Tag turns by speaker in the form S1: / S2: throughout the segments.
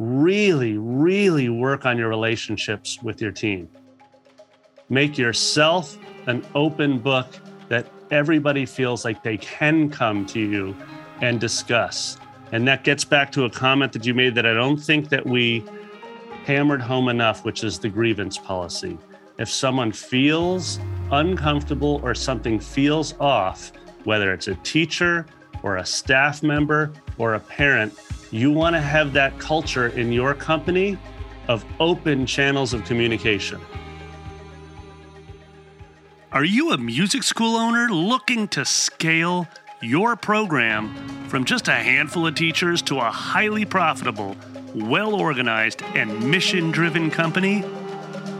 S1: really, really work on your relationships with your team. Make yourself an open book that everybody feels like they can come to you and discuss. And that gets back to a comment that you made that I don't think that we hammered home enough, which is the grievance policy. If someone feels uncomfortable or something feels off, whether it's a teacher or a staff member or a parent, you want to have that culture in your company of open channels of communication. Are you a music school owner looking to scale your program from just a handful of teachers to a highly profitable, well organized, and mission driven company?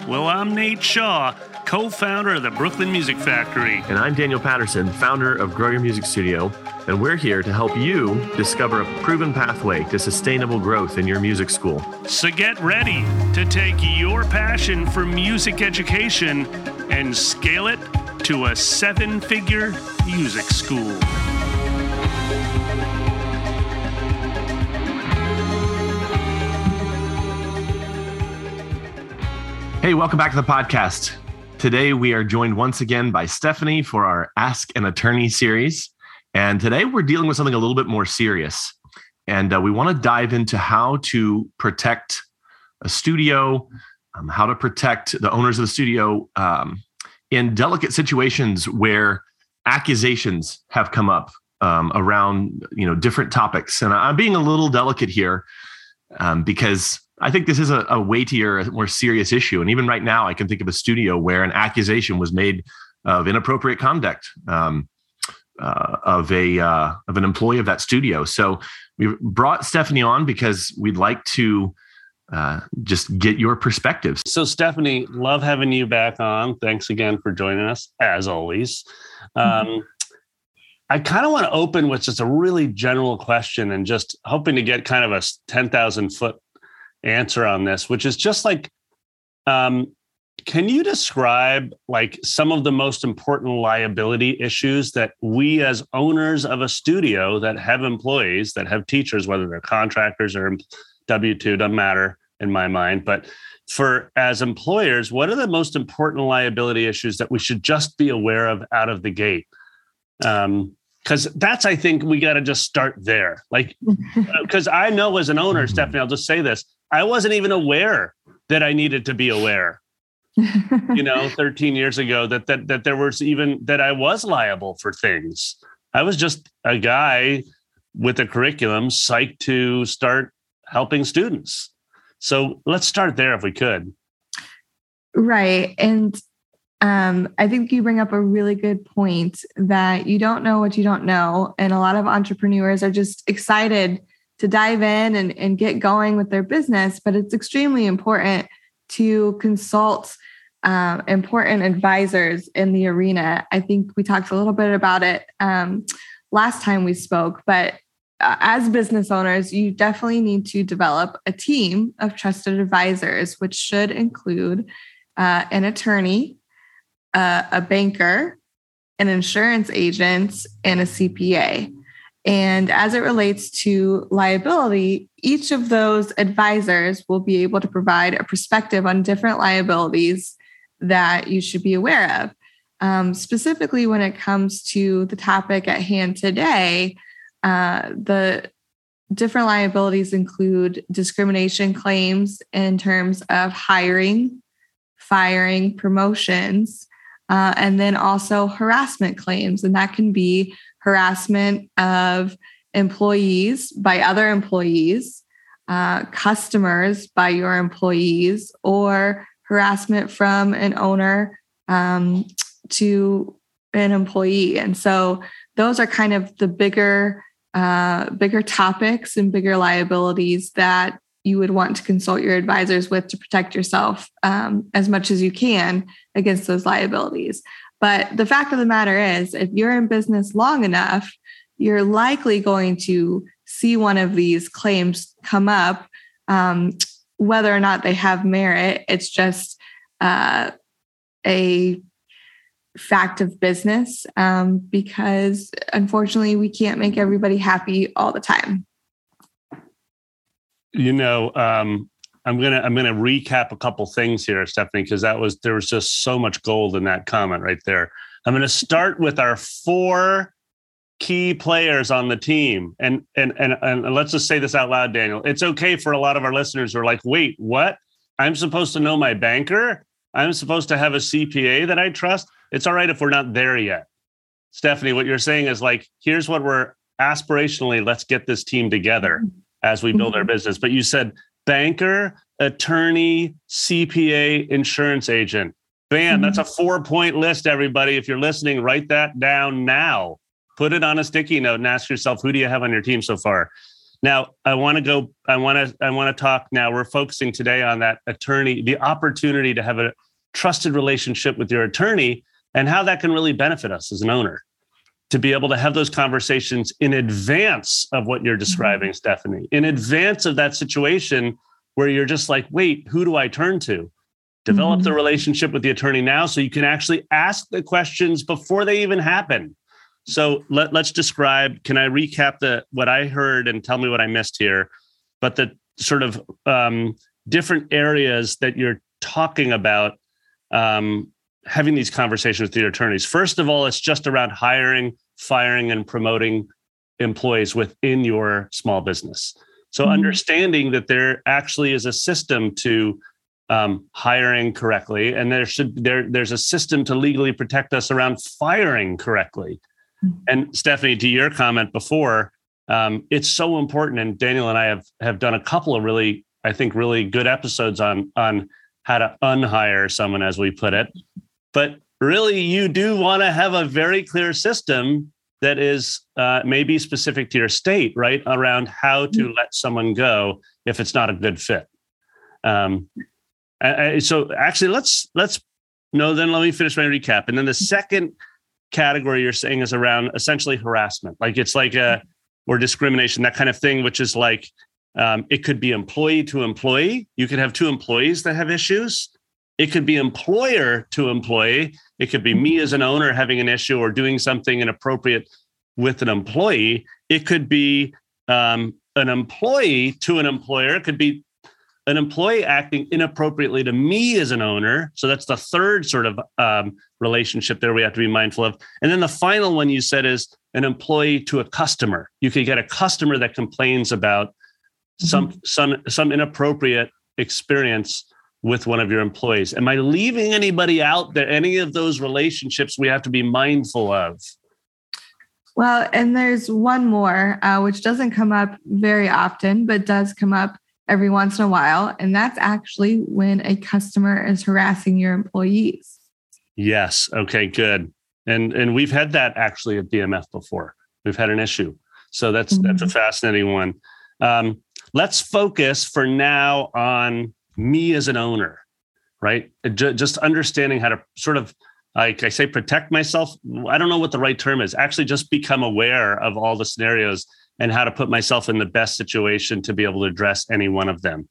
S1: Well, I'm Nate Shaw, co founder of the Brooklyn Music Factory.
S2: And I'm Daniel Patterson, founder of Grow Your Music Studio. And we're here to help you discover a proven pathway to sustainable growth in your music school.
S1: So get ready to take your passion for music education and scale it to a seven figure music school.
S2: Hey, welcome back to the podcast. Today we are joined once again by Stephanie for our Ask an Attorney series. And today we're dealing with something a little bit more serious. And uh, we want to dive into how to protect a studio, um, how to protect the owners of the studio um, in delicate situations where accusations have come up um, around you know different topics. And I'm being a little delicate here um, because I think this is a, a weightier, more serious issue. And even right now, I can think of a studio where an accusation was made of inappropriate conduct. Um, uh, of a uh, of an employee of that studio. So we brought Stephanie on because we'd like to uh, just get your perspectives.
S1: So, Stephanie, love having you back on. Thanks again for joining us, as always. Mm-hmm. Um, I kind of want to open with just a really general question and just hoping to get kind of a 10,000 foot answer on this, which is just like, um, can you describe like some of the most important liability issues that we as owners of a studio that have employees that have teachers whether they're contractors or w2 doesn't matter in my mind. But for as employers, what are the most important liability issues that we should just be aware of out of the gate? Um, because that's I think we got to just start there. Like, because uh, I know as an owner, mm-hmm. Stephanie, I'll just say this: I wasn't even aware that I needed to be aware. you know, 13 years ago, that that that there was even that I was liable for things. I was just a guy with a curriculum psyched to start helping students. So let's start there if we could.
S3: Right. And um, I think you bring up a really good point that you don't know what you don't know. And a lot of entrepreneurs are just excited to dive in and, and get going with their business. But it's extremely important to consult um, important advisors in the arena. I think we talked a little bit about it um, last time we spoke, but uh, as business owners, you definitely need to develop a team of trusted advisors, which should include uh, an attorney, uh, a banker, an insurance agent, and a CPA. And as it relates to liability, each of those advisors will be able to provide a perspective on different liabilities that you should be aware of. Um, specifically, when it comes to the topic at hand today, uh, the different liabilities include discrimination claims in terms of hiring, firing, promotions, uh, and then also harassment claims. And that can be harassment of employees by other employees, uh, customers by your employees, or harassment from an owner um, to an employee. And so those are kind of the bigger uh, bigger topics and bigger liabilities that you would want to consult your advisors with to protect yourself um, as much as you can against those liabilities. But the fact of the matter is, if you're in business long enough, you're likely going to see one of these claims come up, um, whether or not they have merit. It's just uh, a fact of business um, because unfortunately we can't make everybody happy all the time
S1: you know, um, I'm gonna I'm gonna recap a couple things here, Stephanie, because that was there was just so much gold in that comment right there. I'm gonna start with our four key players on the team, and and and and let's just say this out loud, Daniel. It's okay for a lot of our listeners who are like, "Wait, what? I'm supposed to know my banker? I'm supposed to have a CPA that I trust?" It's all right if we're not there yet. Stephanie, what you're saying is like, here's what we're aspirationally, let's get this team together as we build our
S3: Mm-hmm.
S1: business. But you said banker, attorney, CPA, insurance agent. Bam, that's a four point list, everybody. If you're listening, write that down now. Put it on a sticky note and ask yourself, who do you have on your team so far? Now, I want to go, I want to, I want to talk now. We're focusing today on that attorney, the opportunity to have a trusted relationship with your attorney and how that can really benefit us as an owner to be able to have those conversations in advance of what you're describing, Stephanie, in advance of that situation where you're just like, wait, who do I turn to? Develop the
S3: Mhm.
S1: relationship with the attorney now so you can actually ask the questions before they even happen. So let, let's describe, can I recap the what I heard and tell me what I missed here? But the sort of um, different areas that you're talking about um, having these conversations with your attorneys. First of all, it's just around hiring, firing, and promoting employees within your small business. So
S3: Mhm.
S1: understanding that there actually is a system to um, hiring correctly, and there should there there's a system to legally protect us around firing correctly.
S3: Mhm.
S1: And Stephanie, to your comment before, um, it's so important. And Daniel and I have have done a couple of really, I think, really good episodes on on how to unhire someone, as we put it. But really, you do want to have a very clear system that is uh, maybe specific to your state, right? Around how to let someone go if it's not a good fit. Um, I- I- so actually, let's let's no. Then let me finish my recap, and then the second category you're saying is around essentially harassment, like it's like a or discrimination, that kind of thing, which is like um, it could be employee to employee. You could have two employees that have issues. It could be employer to employee. It could be me as an owner having an issue or doing something inappropriate with an employee. It could be um, an employee to an employer. It could be an employee acting inappropriately to me as an owner. So that's the third sort of um, relationship there we have to be mindful of. And then the final one you said is an employee to a customer. You could get a customer that complains about some some some inappropriate experience with one of your employees. Am I leaving anybody out there? Any of those relationships we have to be mindful of?
S3: Well, and there's one more, uh, which doesn't come up very often, but does come up every once in a while. And that's actually when a customer is harassing your employees.
S1: Yes. Okay. Good. And and we've had that actually at BMF before. We've had an issue. So that's that's a fascinating one. Um, let's focus for now on me as an owner, right? Just understanding how to sort of like I say, protect myself. I don't know what the right term is. Actually, just become aware of all the scenarios and how to put myself in the best situation to be able to address any one of them.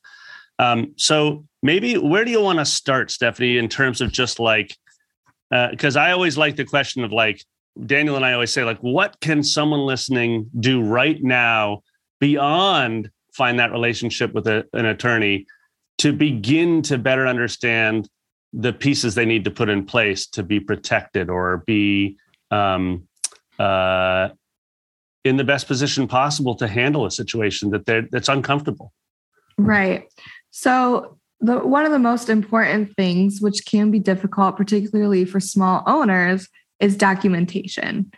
S1: Um, so maybe where do you want to start, Stephanie, in terms of just like because I always like the question of like Daniel and I always say like what can someone listening do right now beyond find that relationship with a, an attorney to begin to better understand the pieces they need to put in place to be protected or be um, uh, in the best position possible to handle a situation that that's uncomfortable.
S3: Right. So the one of the most important things, which can be difficult, particularly for small owners, is documentation,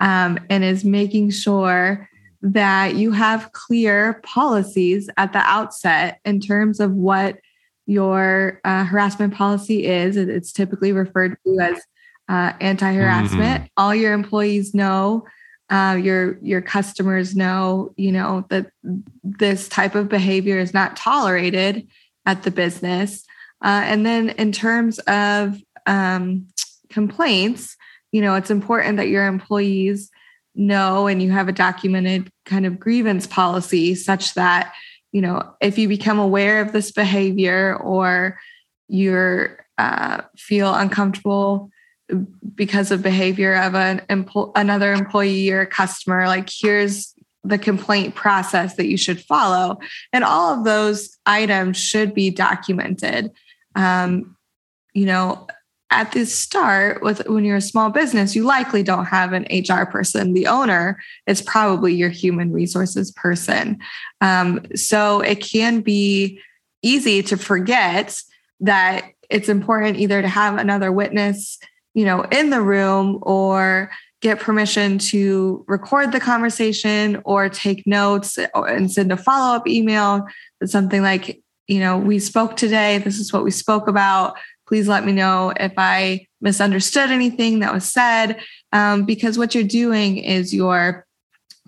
S3: um, and is making sure that you have clear policies at the outset in terms of what your uh, harassment policy is. It's typically referred to as uh, anti-harassment. All your employees know. Uh, your your customers know, you know that this type of behavior is not tolerated at the business. Uh, and then in terms of um, complaints, you know, it's important that your employees know and you have a documented kind of grievance policy such that, you know, if you become aware of this behavior or you're uh, feel uncomfortable because of behavior of an empl- another employee or customer, like here's the complaint process that you should follow. And all of those items should be documented. Um, you know, at the start with when you're a small business you likely don't have an hr person. The owner is probably your human resources person. Um, so it can be easy to forget that it's important either to have another witness you know in the room or get permission to record the conversation or take notes and send a follow-up email. Something like you know we spoke today. This is what we spoke about Please let me know if I misunderstood anything that was said, um, because what you're doing is you're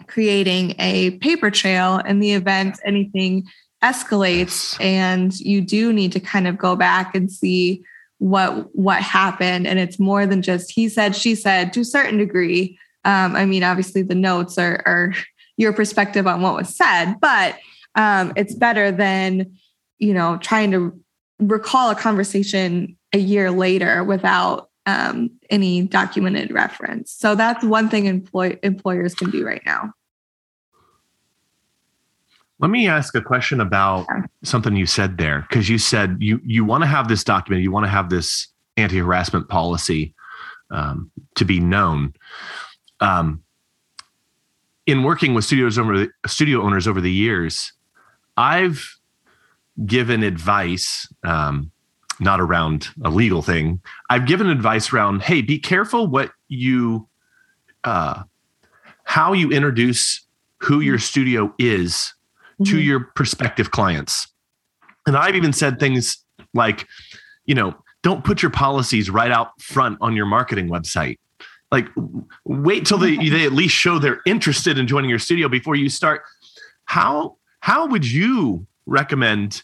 S3: creating a paper trail in the event anything escalates and you do need to kind of go back and see what what happened. And it's more than just he said she said to a certain degree. Um, i mean obviously the notes are, are your perspective on what was said but um, it's better than you know trying to recall a conversation a year later without um, any documented reference. So that's one thing employ- employers can do right now.
S2: Let me ask a question about yeah. something you said there because you said you you want to have this document, you want to have this anti harassment policy um, to be known. Um, in working with studios over studio owners over the years, I've given advice, um, not around a legal thing. I've given advice around, hey, be careful what you, uh, how you introduce who your studio is mm-hmm. to your prospective clients. And I've even said things like, you know, don't put your policies right out front on your marketing website. Like, wait till they, they at least show they're interested in joining your studio before you start. How how would you recommend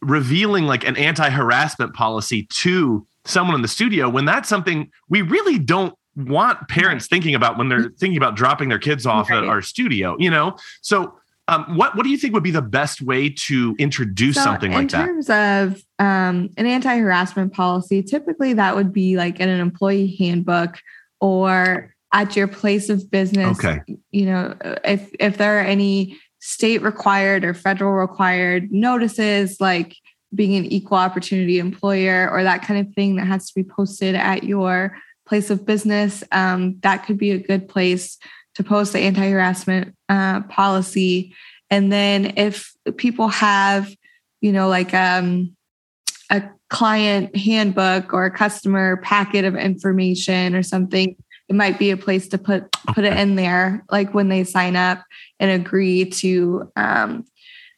S2: revealing like an anti-harassment policy to someone in the studio when that's something we really don't want parents thinking about when they're thinking about dropping their kids off right. at our studio you know so um, what what do you think would be the best way to introduce so something like that?
S3: In terms of um, an anti-harassment policy, typically that would be like in an employee handbook or at your place of business.
S2: Okay.
S3: You know, if if there are any state required or federal required notices like being an equal opportunity employer or that kind of thing that has to be posted at your place of business, um, that could be a good place to post the anti harassment uh, policy. And then if people have, you know, like um, a client handbook or a customer packet of information or something it might be a place to put put it in there like when they sign up and agree to um,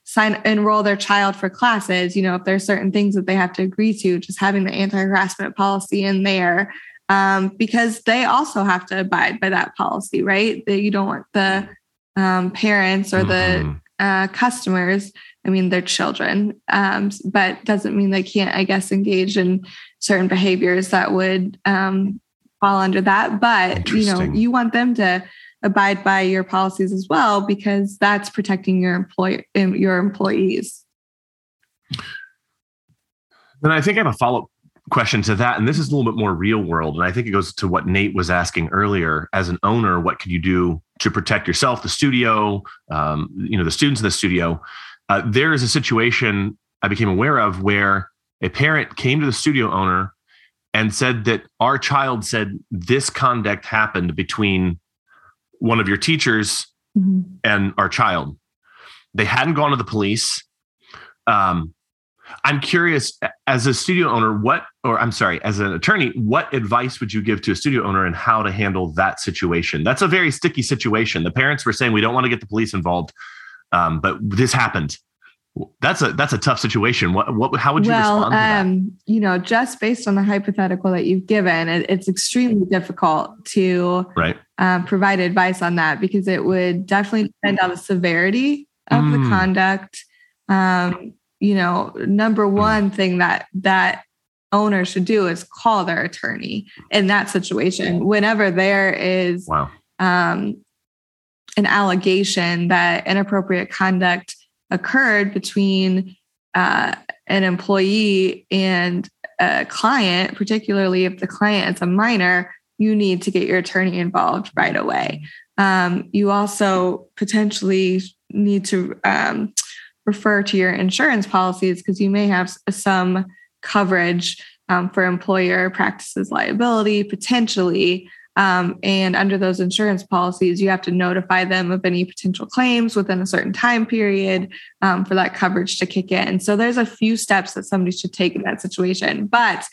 S3: sign enroll their child for classes you know if there's certain things that they have to agree to just having the anti-harassment policy in there um, because they also have to abide by that policy right that you don't want the um, parents or mm-hmm. the uh, customers i mean they're children um, but doesn't mean they can't i guess engage in certain behaviors that would um, fall under that. But you know, you want them to abide by your policies as well because that's protecting your employer your employees.
S2: Then I think I have a follow up question to that, and this is a little bit more real world, and I think it goes to what Nate was asking earlier. As an owner, what can you do to protect yourself, the studio, um, you know, the students in the studio? Uh, there is a situation I became aware of where a parent came to the studio owner and said that our child said this conduct happened between one of your teachers mm-hmm. and our child. They hadn't gone to the police. Um, I'm curious, as a studio owner, what, or I'm sorry, as an attorney, what advice would you give to a studio owner and how to handle that situation? That's a very sticky situation. The parents were saying we don't want to get the police involved, um, but this happened that's a that's a tough situation. What what how would you well, respond to that? Um,
S3: you know, just based on the hypothetical that you've given, it, it's extremely difficult to
S2: right.
S3: um, provide advice on that because it would definitely depend on the severity of mm. the conduct. Um, you know, number mm. one mm. thing that that owner should do is call their attorney in that situation whenever there is
S2: wow.
S3: um, an allegation that inappropriate conduct occurred between uh, an employee and a client, particularly if the client is a minor, you need to get your attorney involved right away. um, you also potentially need to um, refer to your insurance policies because you may have some coverage um, for employer practices liability potentially. Um, and under those insurance policies, you have to notify them of any potential claims within a certain time period um, for that coverage to kick in. So there's a few steps that somebody should take in that situation, but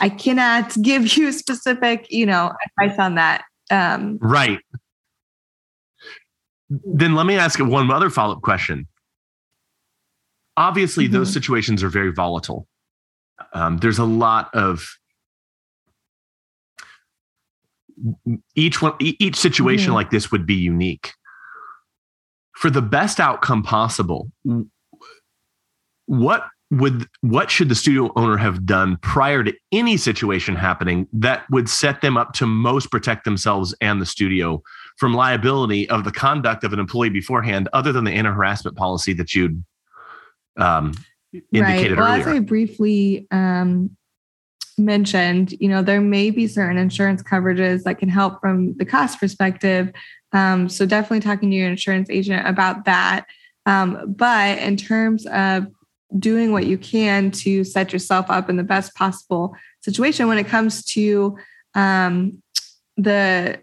S3: I cannot give you specific, you know, advice on that. Um,
S2: right. Then let me ask one other follow up question. Obviously, mm-hmm. those situations are very volatile. Um, there's a lot of each one each situation mm-hmm. like this would be unique for the best outcome possible what would what should the studio owner have done prior to any situation happening that would set them up to most protect themselves and the studio from liability of the conduct of an employee beforehand other than the anti-harassment policy that you'd um, indicated
S3: right. well,
S2: earlier
S3: as i briefly um, mentioned, you know, there may be certain insurance coverages that can help from the cost perspective. Um, so definitely talking to your insurance agent about that. Um, but in terms of doing what you can to set yourself up in the best possible situation when it comes to um, the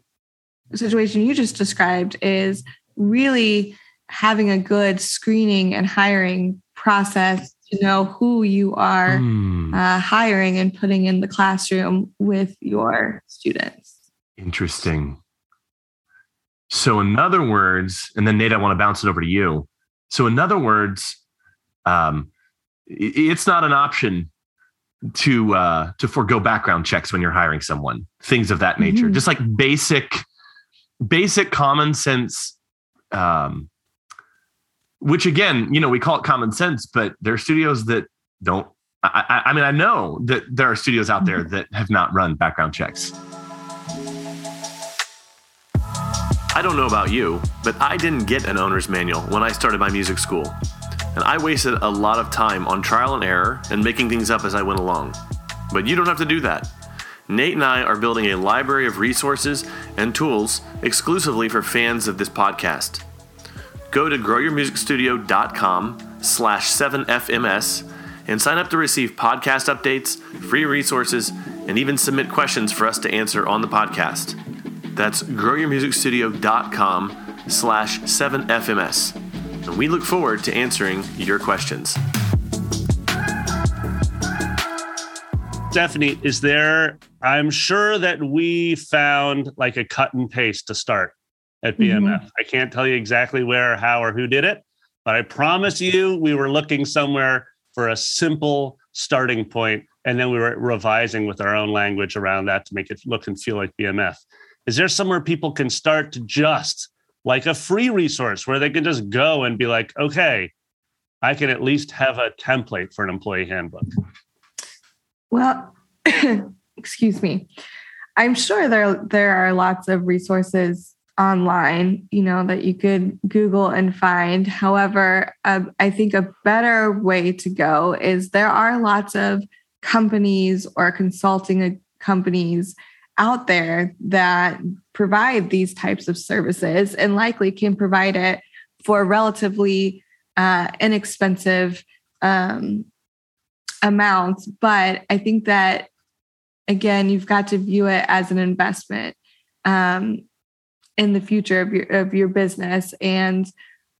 S3: situation you just described is really having a good screening and hiring process to know who you are mm. uh, hiring and putting in the classroom with your students.
S2: Interesting. So, in other words, and then Nate, I want to bounce it over to you. So, in other words, um, it's not an option to uh, to forego background checks when you're hiring someone. Things of that nature, mm-hmm. just like basic, basic common sense um, which again, you know, we call it common sense, but there are studios that don't. I, I, mean, I know that there are studios out there mm-hmm. that have not run background checks. I don't know about you, but I didn't get an owner's manual when I started my music school. And I wasted a lot of time on trial and error and making things up as I went along. But you don't have to do that. Nate and I are building a library of resources and tools exclusively for fans of this podcast go to growyourmusicstudio.com slash 7fms and sign up to receive podcast updates, free resources, and even submit questions for us to answer on the podcast. That's growyourmusicstudio.com slash 7fms. And we look forward to answering your questions.
S1: Stephanie, is there, I'm sure that we found like a cut and paste to start at BMF. Mm-hmm. I can't tell you exactly where, how, or who did it, but I promise you we were looking somewhere for a simple starting point, and then we were revising with our own language around that to make it look and feel like BMF. Is there somewhere people can start to just like a free resource where they can just go and be like, okay, I can at least have a template for an employee handbook?
S3: Well, excuse me. I'm sure there there are lots of resources online, you know, that you could Google and find. However, uh, I think a better way to go is there are lots of companies or consulting companies out there that provide these types of services and likely can provide it for relatively uh, inexpensive um, amounts. But I think that, again, you've got to view it as an investment. Um, in the future of your of your business. And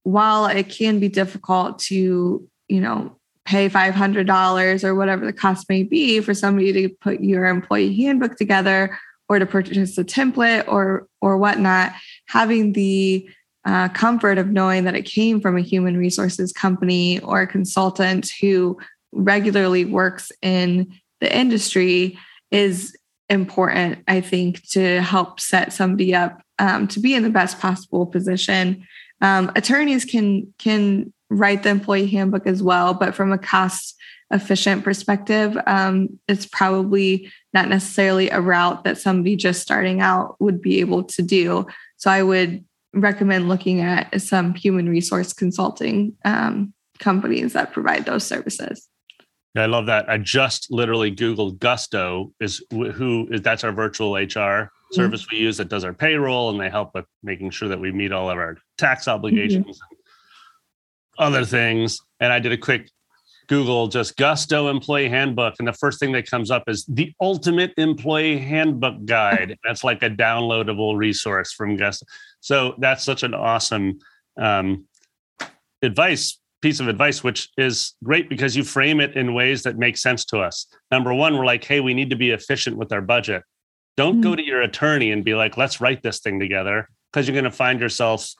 S3: while it can be difficult to you know pay $500 or whatever the cost may be for somebody to put your employee handbook together or to purchase a template or or whatnot having the uh, comfort of knowing that it came from a human resources company or a consultant who regularly works in the industry is important i think to help set somebody up um, to be in the best possible position. Um, attorneys can can write the employee handbook as well, but from a cost efficient perspective, um, it's probably not necessarily a route that somebody just starting out would be able to do. So I would recommend looking at some human resource consulting um, companies that provide those services.
S1: I love that. I just literally Googled Gusto is who is that's our virtual HR service we use that does our payroll and they help with making sure that we meet all of our tax obligations mm-hmm. other things. And i did a quick google just gusto employee handbook and the first thing that comes up is the ultimate employee handbook guide. That's like a downloadable resource from gusto. So that's such an awesome um, advice piece of advice which is great because you frame it in ways that make sense to us. Number one we're like hey we need to be efficient with our budget don't mm-hmm. go to your attorney and be like, let's write this thing together, because you're going to find yourself,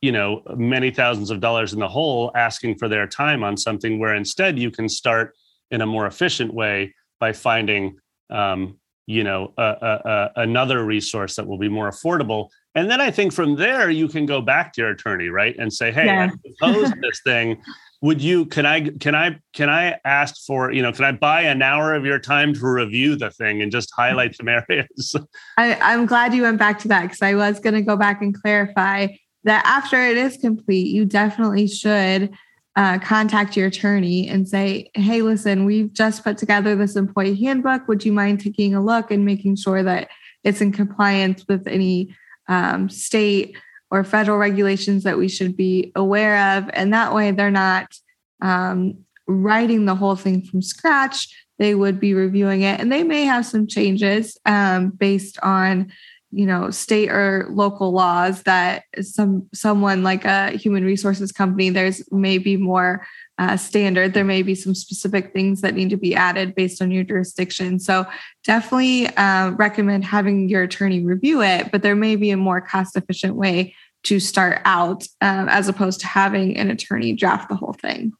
S1: you know, many thousands of dollars in the hole asking for their time on something where instead you can start in a more efficient way by finding, um, you know, a, a, a, another resource that will be more affordable. And then I think from there you can go back to your attorney, right, and say, "Hey, yeah. I proposed this thing would you can i can i can i ask for you know can i buy an hour of your time to review the thing and just highlight some areas?
S3: I, i'm glad you went back to that because i was going to go back and clarify that after it is complete you definitely should uh, contact your attorney and say hey listen we've just put together this employee handbook. Would you mind taking a look and making sure that it's in compliance with any um, state or federal regulations that we should be aware of. And that way they're not um, writing the whole thing from scratch. They would be reviewing it and they may have some changes um, based on you know state or local laws that some someone like a human resources company there's maybe more uh, standard. There may be some specific things that need to be added based on your jurisdiction. So definitely uh, recommend having your attorney review it, but there may be a more cost efficient way to start out um, as opposed to having an attorney draft the whole thing.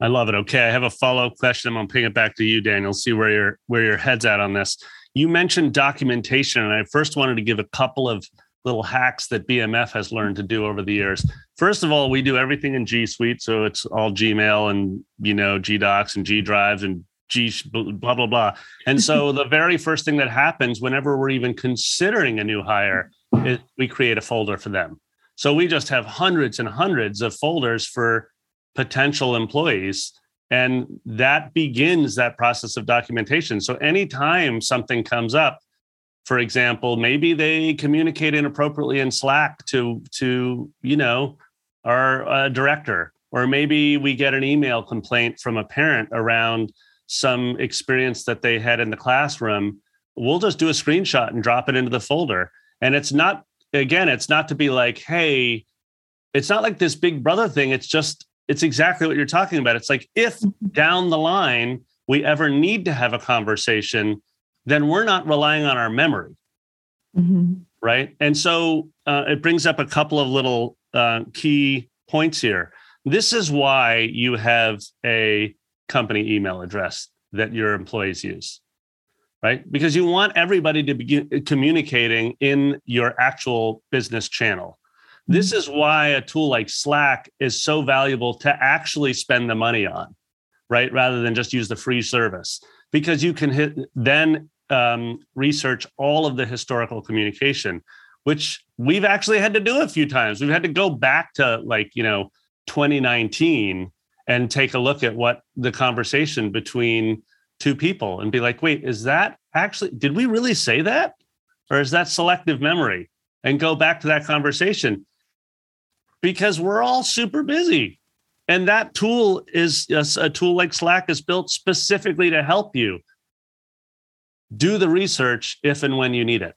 S1: I love it. Okay, I have a follow up question. I'm gonna ping it back to you, Daniel. See where your where your head's at on this. You mentioned documentation, and I first wanted to give a couple of little hacks that BMF has learned to do over the years. First of all, we do everything in G Suite, so it's all Gmail and you know G Docs and G Drives and G blah blah blah. And so the very first thing that happens whenever we're even considering a new hire is we create a folder for them. So we just have hundreds and hundreds of folders for potential employees. And that begins that process of documentation. So anytime something comes up, for example, maybe they communicate inappropriately in Slack to to you know our uh, director, or maybe we get an email complaint from a parent around some experience that they had in the classroom. We'll just do a screenshot and drop it into the folder. And it's not again, it's not to be like, hey, it's not like this big brother thing. It's just it's exactly what you're talking about. It's like if mm-hmm. down the line we ever need to have a conversation then we're not relying on our memory. Mm-hmm. Right. And so uh, it brings up a couple of little uh, key points here. This is why you have a company email address that your employees use, right? Because you want everybody to be communicating in your actual business channel. This is why a tool like Slack is so valuable to actually spend the money on, right? Rather than just use the free service, because you can hit then um, research all of the historical communication, which we've actually had to do a few times. We've had to go back to like, you know, 2019 and take a look at what the conversation between two people and be like, wait, is that actually, did we really say that? Or is that selective memory? And go back to that conversation because we're all super busy. And that tool is a tool like Slack is built specifically to help you do the research if and when you need it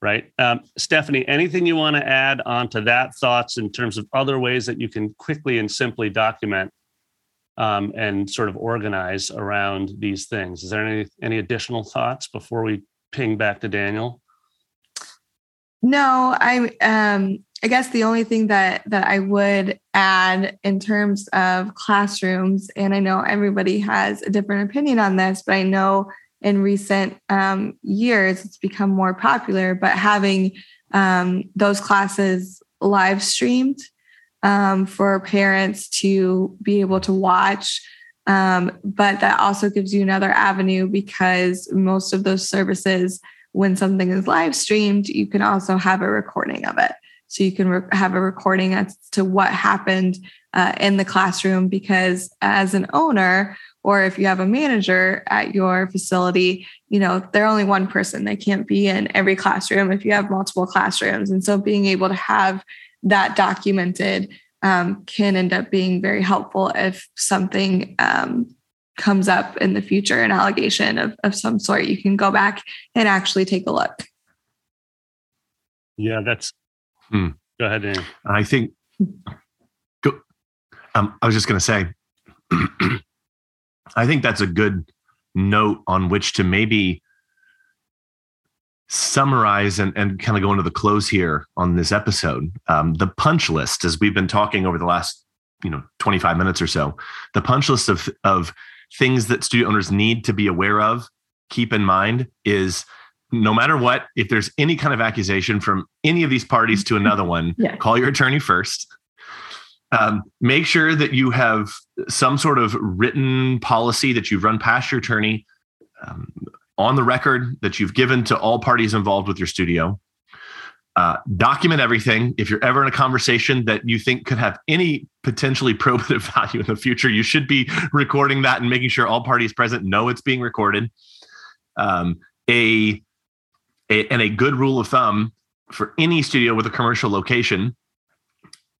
S1: right? Um, stephanie anything you want to add on to that thoughts in terms of other ways that you can quickly and simply document um, and sort of organize around these things? Is there any any additional thoughts before we ping back to daniel?
S3: No i um i guess the only thing that that i would add in terms of classrooms and i know everybody has a different opinion on this but i know in recent um, years it's become more popular but having um, those classes live streamed um, for parents to be able to watch um, but that also gives you another avenue because most of those services when something is live streamed you can also have a recording of it. So you can re- have a recording as to what happened uh, in the classroom because as an owner or if you have a manager at your facility you know they're only one person they can't be in every classroom if you have multiple classrooms and so being able to have that documented um, can end up being very helpful if something um, comes up in the future an allegation of, of some sort you can go back and actually take a look
S1: yeah that's hmm. go ahead Dan.
S2: i think go, um, i was just going to say i think that's a good note on which to maybe summarize and, and kind of go into the close here on this episode um, the punch list as we've been talking over the last you know 25 minutes or so the punch list of of things that studio owners need to be aware of, keep in mind is no matter what, if there's any kind of accusation from any of these parties to another one, yeah. call your attorney first. Um, make sure that you have some sort of written policy that you've run past your attorney um, on the record that you've given to all parties involved with your studio. Uh, document everything. If you're ever in a conversation that you think could have any potentially probative value in the future, you should be recording that and making sure all parties present know it's being recorded. Um, a, a, and a good rule of thumb for any studio with a commercial location,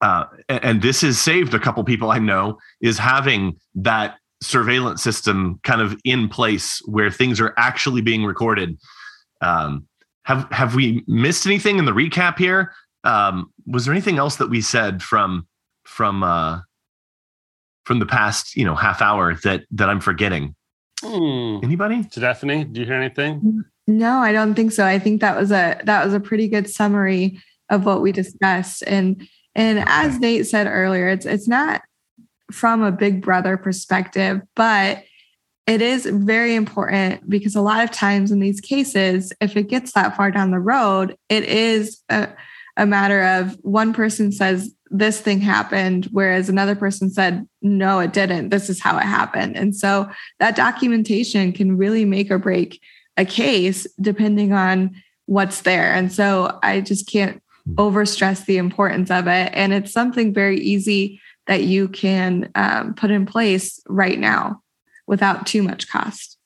S2: uh, and, and this has saved a couple people I know, is having that surveillance system kind of in place where things are actually being recorded. Um, have have we missed anything in the recap here? Um, was there anything else that we said from from uh, from the past you know half hour that that I'm forgetting? Hmm. Anybody?
S1: Stephanie, do you hear anything?
S3: No, I don't think so. I think that was a that was a pretty good summary of what we discussed. And and as Nate said earlier, it's it's not from a big brother perspective, but it is very important because a lot of times in these cases, if it gets that far down the road, it is a, a matter of one person says this thing happened, whereas another person said, no, it didn't. This is how it happened. And so that documentation can really make or break a case depending on what's there. And so I just can't. Overstress the importance of it. And it's something very easy that you can um, put in place right now without too much cost.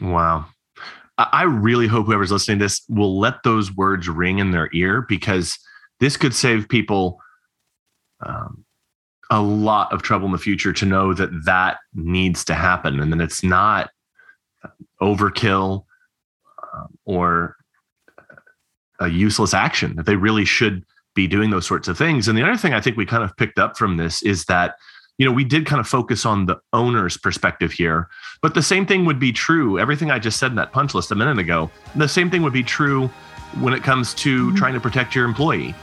S2: Wow. I really hope whoever's listening to this will let those words ring in their ear because this could save people um, a lot of trouble in the future to know that that needs to happen and then it's not overkill uh, or a useless action that they really should be doing those sorts of things and the other thing i think we kind of picked up from this is that you know, we did kind of focus on the owner's perspective here, but the same thing would be true. Everything I just said in that punch list a minute ago, the same thing would be true when it comes to mm-hmm. trying to protect your employee.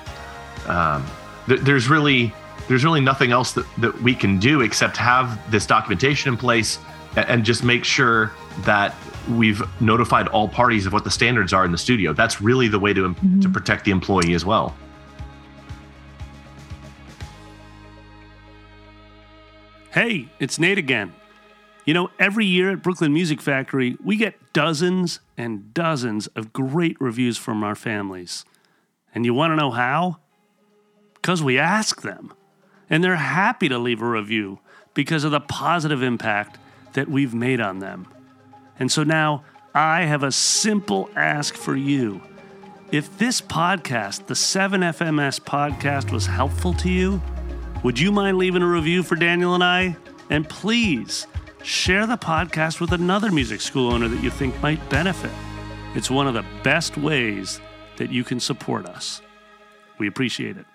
S2: Um, th- there's really there's really nothing else that, that we can do except have this documentation in place and, and just make sure that we've notified all parties of what the standards are in the studio. That's really the way to mm-hmm. to protect the employee as well.
S1: Hey, it's Nate again. You know, every year at Brooklyn Music Factory, we get dozens and dozens of great reviews from our families. And you want to know how? Because we ask them. And they're happy to leave a review because of the positive impact that we've made on them. And so now I have a simple ask for you. If this podcast, the 7FMS podcast, was helpful to you, would you mind leaving a review for Daniel and I? And please share the podcast with another music school owner that you think might benefit. It's one of the best ways that you can support us. We appreciate it.